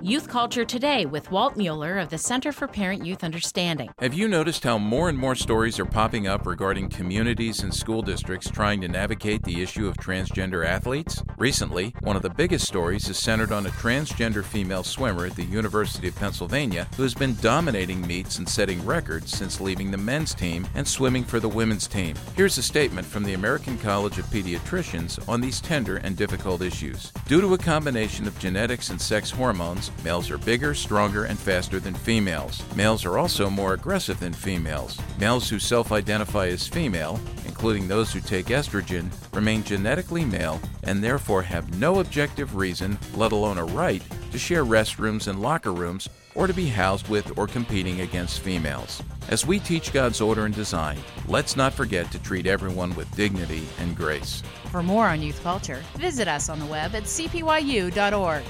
Youth Culture Today with Walt Mueller of the Center for Parent Youth Understanding. Have you noticed how more and more stories are popping up regarding communities and school districts trying to navigate the issue of transgender athletes? Recently, one of the biggest stories is centered on a transgender female swimmer at the University of Pennsylvania who has been dominating meets and setting records since leaving the men's team and swimming for the women's team. Here's a statement from the American College of Pediatricians on these tender and difficult issues. Due to a combination of genetics and sex hormones, males are bigger, stronger, and faster than females. Males are also more aggressive than females. Males who self identify as female, including those who take estrogen, remain genetically male and therefore have no objective reason, let alone a right, to share restrooms and locker rooms or to be housed with or competing against females. As we teach God's order and design, let's not forget to treat everyone with dignity and grace. For more on youth culture, visit us on the web at cpyu.org.